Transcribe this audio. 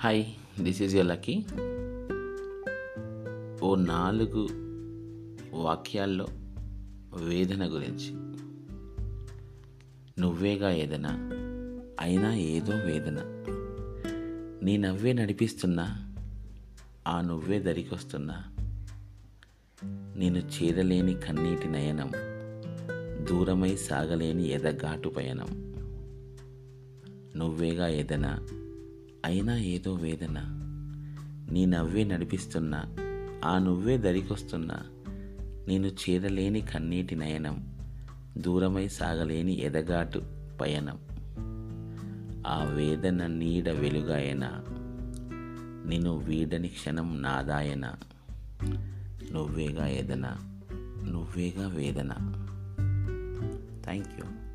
Hi this is Lucky ఓ నాలుగు వాక్యాల్లో వేదన గురించి. నువ్వేగా ఏదైనా అయినా ఏదో వేదన. నీ నవ్వే నడిపిస్తున్నా ఆ నువ్వే దరికొస్తున్నా. నేను చేరలేని కన్నీటి నయనం దూరమై సాగలేని ఎదగాటు పయనం. నువ్వేగా ఏదైనా అయినా ఏదో వేదన. నీ నవ్వే నడిపిస్తున్నా ఆ నువ్వే దరికొస్తున్నా నేను చేరలేని కన్నీటి నయనం దూరమై సాగలేని ఎదగాటు పయనం. ఆ వేదన నీడ వెలుగాయన నేను వీడని క్షణం నాదాయన. నువ్వేగా ఏదన నువ్వేగా వేదన. Thank you